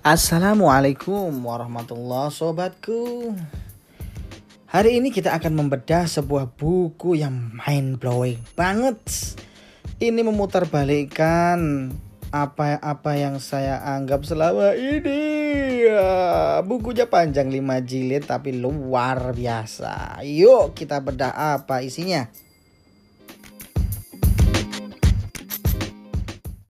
Assalamualaikum warahmatullahi sobatku Hari ini kita akan membedah sebuah buku yang mind blowing banget. Ini memutarbalikkan apa-apa yang saya anggap selama ini. Ya, Bukunya panjang 5 jilid tapi luar biasa. Yuk kita bedah apa isinya.